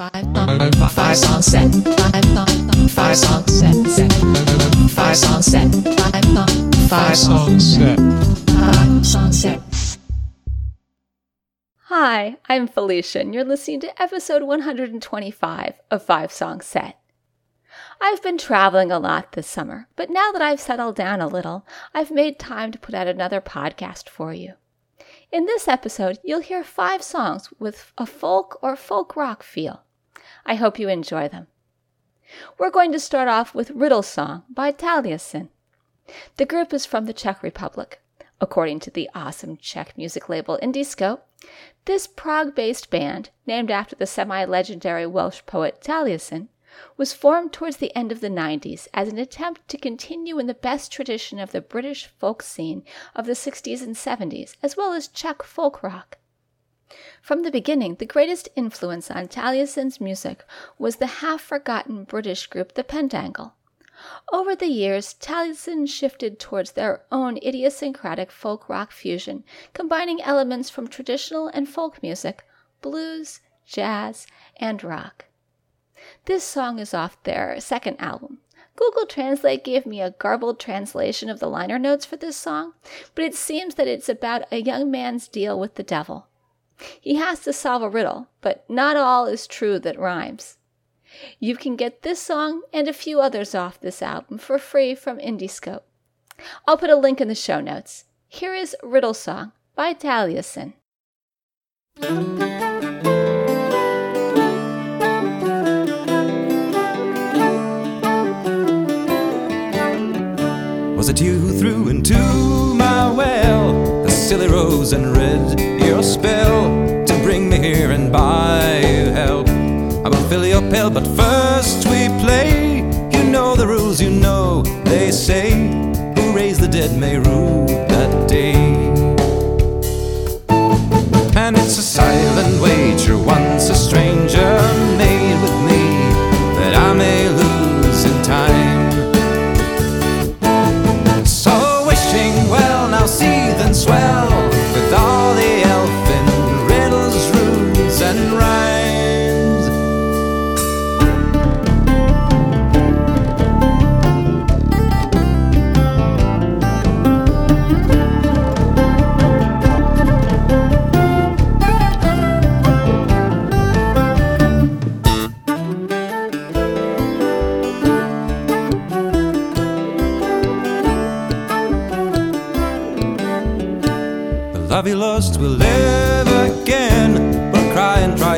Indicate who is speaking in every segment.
Speaker 1: Five song set. Five five song set. set. Five set. Five five song set. Five.
Speaker 2: Hi, I'm Felicia, and you're listening to episode 125 of Five Song Set. I've been traveling a lot this summer, but now that I've settled down a little, I've made time to put out another podcast for you. In this episode, you'll hear five songs with a folk or folk rock feel. I hope you enjoy them. We're going to start off with Riddle Song by Taliesin. The group is from the Czech Republic. According to the awesome Czech music label Indies Scope, this Prague based band, named after the semi legendary Welsh poet Taliesin, was formed towards the end of the 90s as an attempt to continue in the best tradition of the British folk scene of the 60s and 70s, as well as Czech folk rock. From the beginning, the greatest influence on Taliesin's music was the half forgotten British group the Pentangle. Over the years, Taliesin shifted towards their own idiosyncratic folk rock fusion, combining elements from traditional and folk music, blues, jazz, and rock. This song is off their second album. Google Translate gave me a garbled translation of the liner notes for this song, but it seems that it's about a young man's deal with the devil. He has to solve a riddle, but not all is true that rhymes. You can get this song and a few others off this album for free from Indies Scope. I'll put a link in the show notes. Here is Riddle Song by Taliesin.
Speaker 3: Was it you who threw into silly rose and red your spell to bring me here and buy you help? I will fill your pail, but first we play. You know the rules, you know they say who raised the dead may rule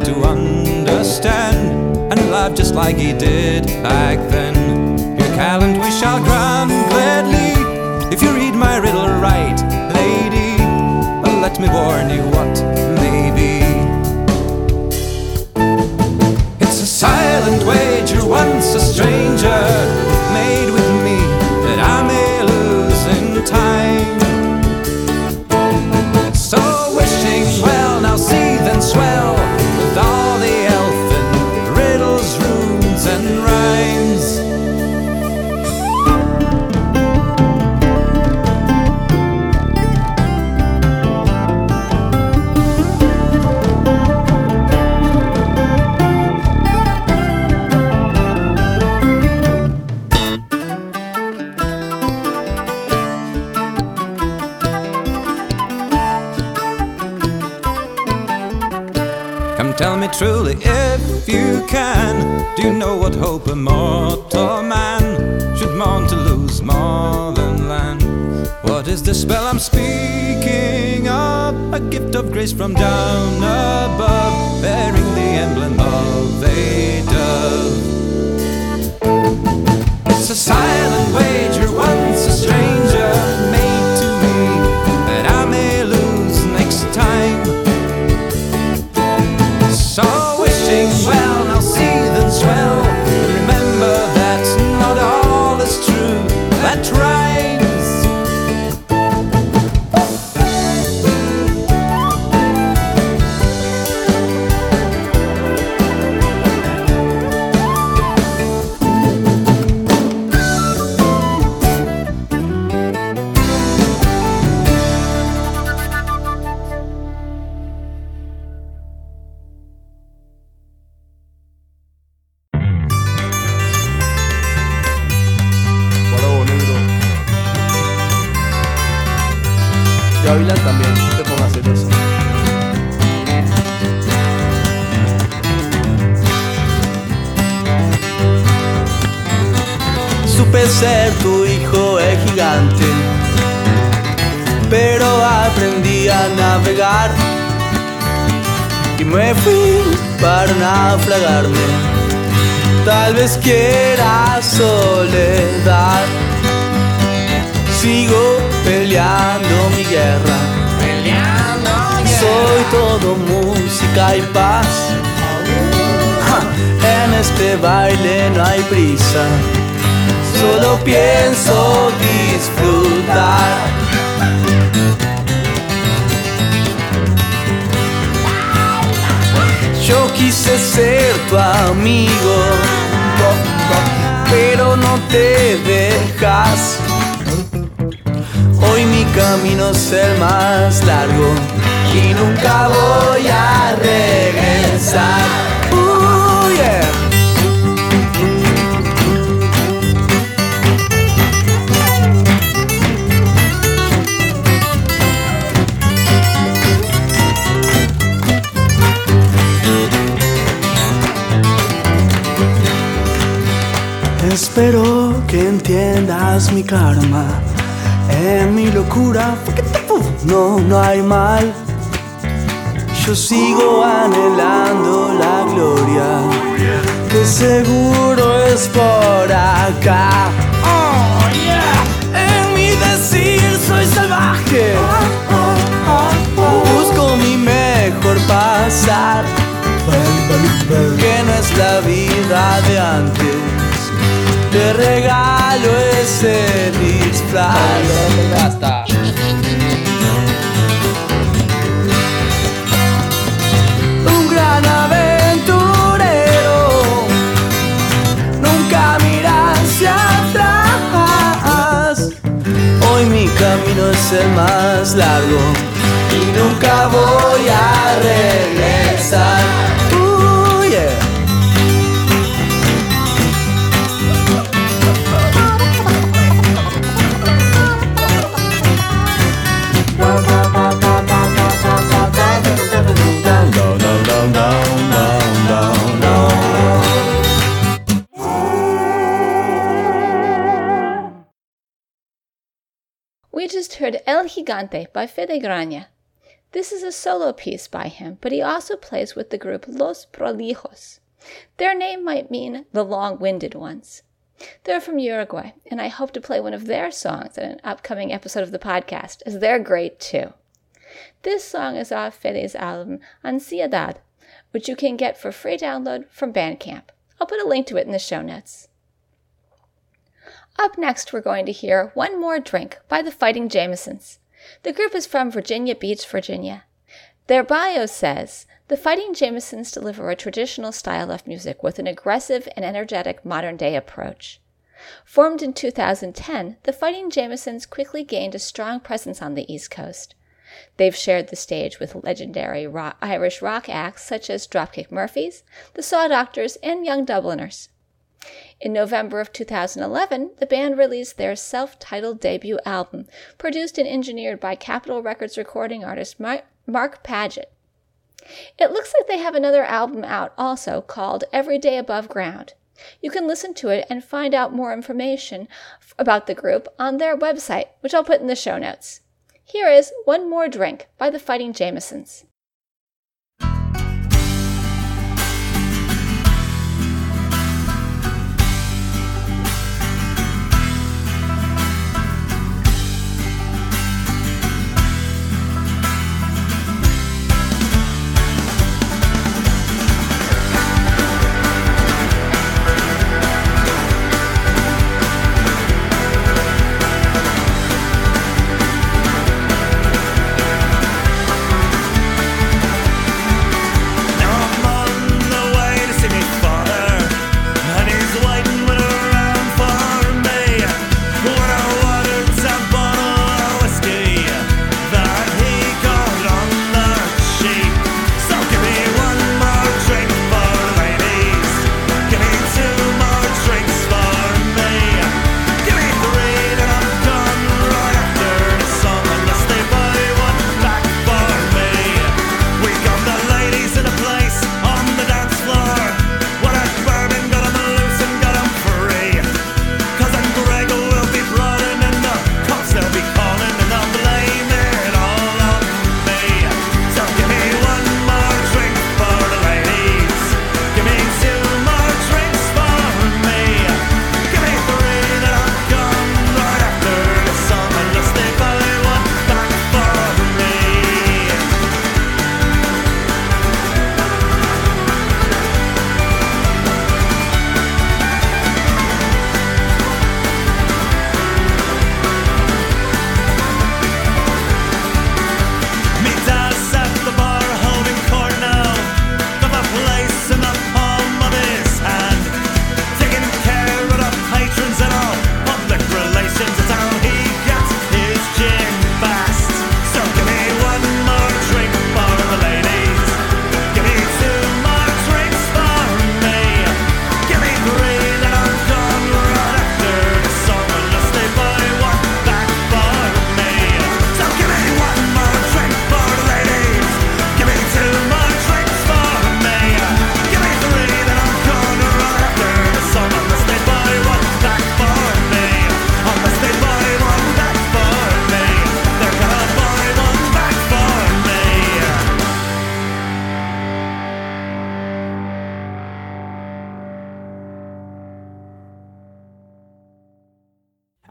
Speaker 3: try to understand and laugh just like he did back then. Your calendar we shall grant gladly if you read my riddle right, lady. Well, let me warn you what may be. It's a silent wager, once a stranger made hope a mortal man should mourn to lose more than land? What is the spell I'm speaking of? A gift of grace from down above, bearing
Speaker 4: ser tu hijo el gigante, pero aprendí a navegar y me fui para naufragarme. Tal vez quiera soledad, sigo peleando mi guerra. Soy todo música y paz. En este baile no hay prisa, solo pienso disfrutar. Yo quise ser tu amigo, pero no te dejas. Hoy mi camino es el más largo y nunca voy a regresar. Espero que entiendas mi karma. En mi locura, no, no hay mal. Yo sigo anhelando la gloria, que seguro es por acá. Oh. En mi decir soy salvaje, busco mi mejor pasar, que no es la vida de antes. Te regalo ese disfraz.
Speaker 5: Basta.
Speaker 4: un gran aventurero. Nunca mira hacia atrás. Hoy mi camino es el más largo y nunca voy
Speaker 2: Gigante by Fede Graña. This is a solo piece by him, but he also plays with the group Los Prolijos. Their name might mean the long winded ones. They're from Uruguay, and I hope to play one of their songs in an upcoming episode of the podcast, as they're great too. This song is off Fede's album Ansiedad, which you can get for free download from Bandcamp. I'll put a link to it in the show notes. Up next, we're going to hear One More Drink by the Fighting Jamesons. The group is from Virginia Beach, Virginia. Their bio says the Fighting Jamesons deliver a traditional style of music with an aggressive and energetic modern day approach. Formed in 2010, the Fighting Jamesons quickly gained a strong presence on the East Coast. They've shared the stage with legendary rock, Irish rock acts such as Dropkick Murphys, the Saw Doctors, and Young Dubliners. In November of 2011, the band released their self titled debut album, produced and engineered by Capitol Records recording artist Mark Paget. It looks like they have another album out also called Every Day Above Ground. You can listen to it and find out more information about the group on their website, which I'll put in the show notes. Here is One More Drink by the Fighting Jamesons.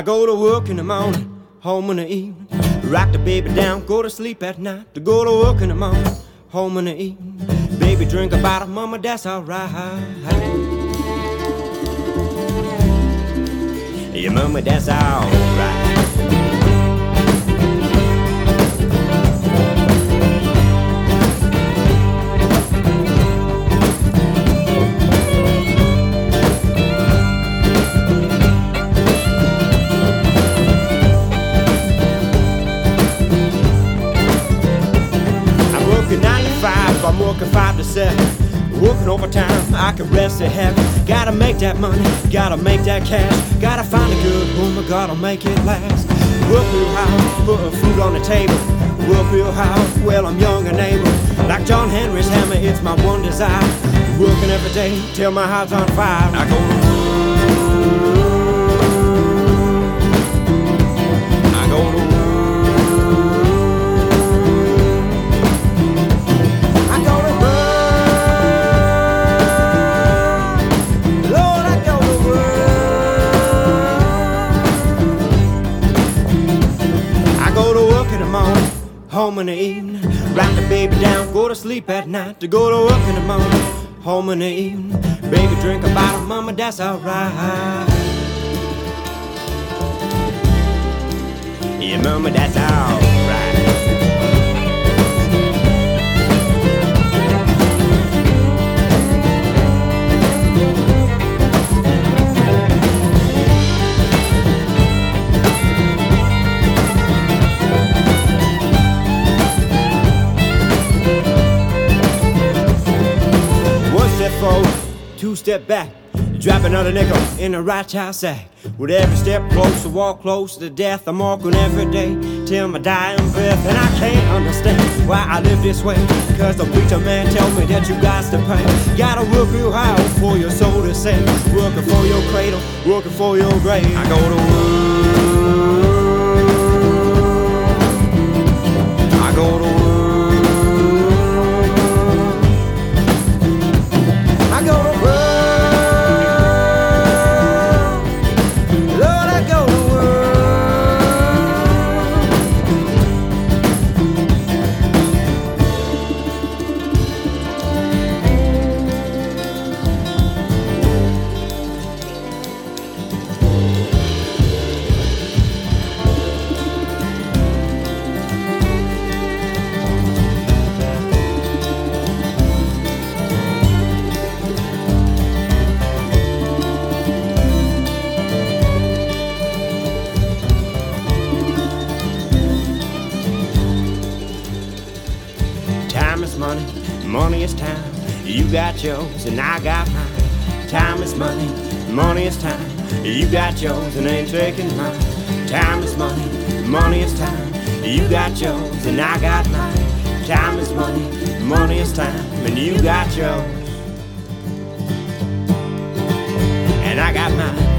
Speaker 5: I go to work in the morning, home in the evening. Rock the baby down, go to sleep at night. To go to work in the morning, home in the evening. Baby, drink a bottle, mama, that's alright. Yeah, mama, that's alright. I'm working five to seven. Working overtime, I can rest at heaven. Gotta make that money, gotta make that cash. Gotta find a good woman, gotta make it last. Work real hard, put food on the table. Work real hard, well, I'm young and able. Like John Henry's hammer, it's my one desire. Working every day till my heart's on fire. I go home in the evening. Rock the baby down, go to sleep at night. To go to work in the morning, home in the evening. Baby, drink a bottle, mama, that's alright. Yeah, mama, that's alright. Two step back. Drop another nickel in the right child sack. With every step closer, walk closer to death. I'm walking every day till my dying breath. And I can't understand why I live this way. Cause the preacher man tell me that you got to pay. Gotta work real hard for your soul to save. Working for your cradle, working for your grave. I go to work. Money, is time. You got yours and I got mine. Time is money, money is time. You got yours and ain't taking mine. Time is money, money is time. You got yours and I got mine. Time is money, money is time, and you got yours. And I got mine.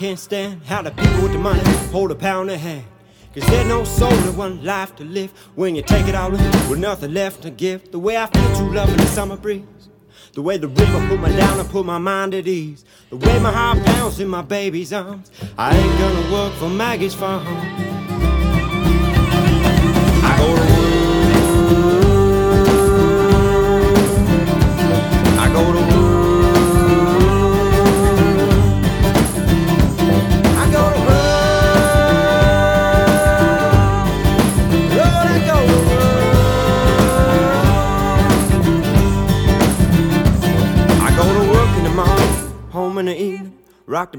Speaker 5: Can't stand how the people with the money hold a pound in hand. Cause there's no soul in one life to live when you take it all in with nothing left to give. The way I feel true love in the summer breeze. The way the river put me down and put my mind at ease. The way my heart pounds in my baby's arms. I ain't gonna work for Maggie's farm.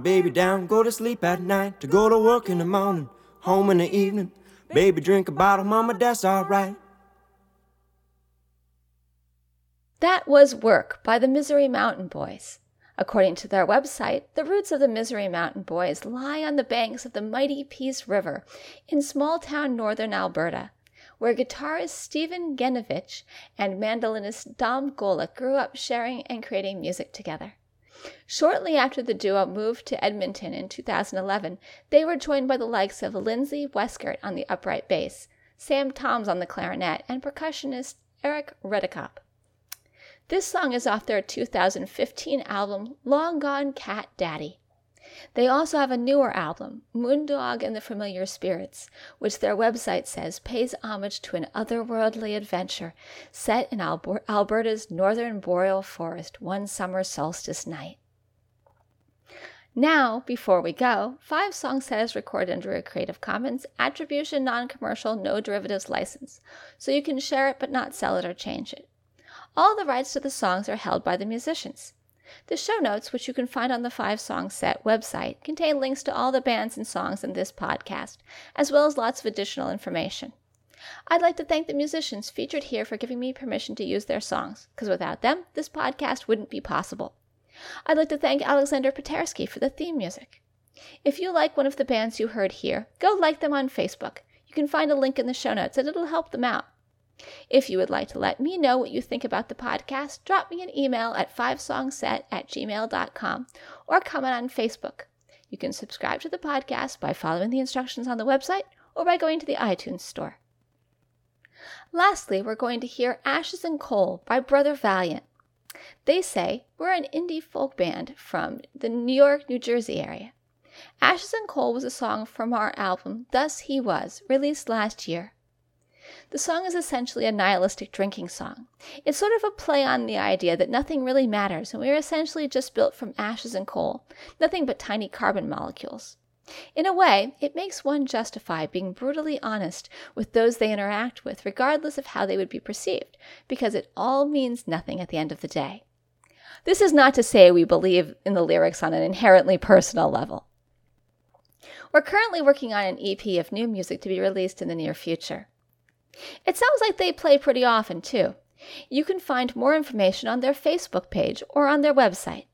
Speaker 5: Baby down, go to sleep at night. To go to work in the morning, home in the evening. Baby, drink a bottle, mama, that's alright.
Speaker 2: That was Work by the Misery Mountain Boys. According to their website, the roots of the Misery Mountain Boys lie on the banks of the mighty Peace River in small town northern Alberta, where guitarist Stephen Genovich and mandolinist Dom Golick grew up sharing and creating music together. Shortly after the duo moved to Edmonton in 2011, they were joined by the likes of Lindsay Westcott on the upright bass, Sam Toms on the clarinet, and percussionist Eric Redekop. This song is off their 2015 album Long Gone Cat Daddy. They also have a newer album, Moondog and the Familiar Spirits, which their website says pays homage to an otherworldly adventure set in Alber- Alberta's northern boreal forest one summer solstice night. Now, before we go, Five Song is recorded under a Creative Commons Attribution Non Commercial No Derivatives license, so you can share it but not sell it or change it. All the rights to the songs are held by the musicians. The show notes, which you can find on the Five Song Set website, contain links to all the bands and songs in this podcast, as well as lots of additional information. I'd like to thank the musicians featured here for giving me permission to use their songs, because without them, this podcast wouldn't be possible. I'd like to thank Alexander Patersky for the theme music. If you like one of the bands you heard here, go like them on Facebook. You can find a link in the show notes and it'll help them out. If you would like to let me know what you think about the podcast, drop me an email at fivesongset at gmail.com or comment on Facebook. You can subscribe to the podcast by following the instructions on the website or by going to the iTunes store. Lastly, we're going to hear Ashes and Coal by Brother Valiant. They say we're an indie folk band from the New York, New Jersey area. Ashes and Coal was a song from our album Thus He Was, released last year. The song is essentially a nihilistic drinking song. It's sort of a play on the idea that nothing really matters and we are essentially just built from ashes and coal, nothing but tiny carbon molecules. In a way, it makes one justify being brutally honest with those they interact with, regardless of how they would be perceived, because it all means nothing at the end of the day. This is not to say we believe in the lyrics on an inherently personal level. We're currently working on an EP of new music to be released in the near future. It sounds like they play pretty often, too. You can find more information on their Facebook page or on their website.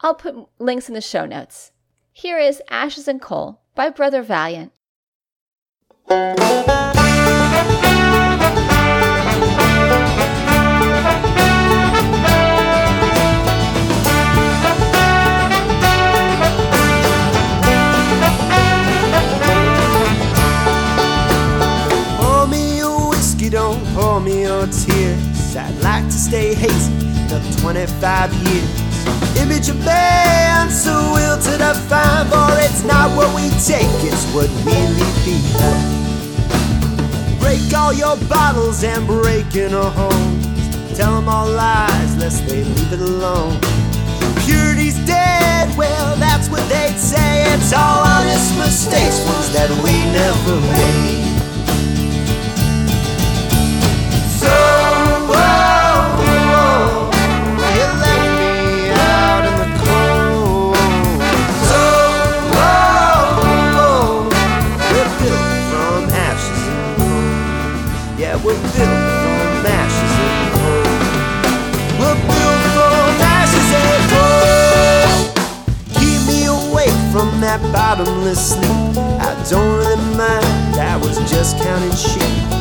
Speaker 2: I'll put links in the show notes. Here is Ashes and Coal by Brother Valiant.
Speaker 6: I'd like to stay hazy another 25 years. Image of man, so wilted I find, for it's not what we take, it's what we leave behind. Break all your bottles and break in our homes. Tell them all lies, lest they leave it alone. Purity's dead, well, that's what they'd say. It's all honest mistakes, ones that we never made. That bottomless sleep. I don't really mind, I was just counting sheep.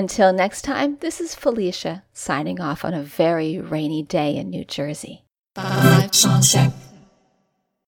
Speaker 2: Until next time, this is Felicia signing off on a very rainy day in New Jersey.
Speaker 1: Five,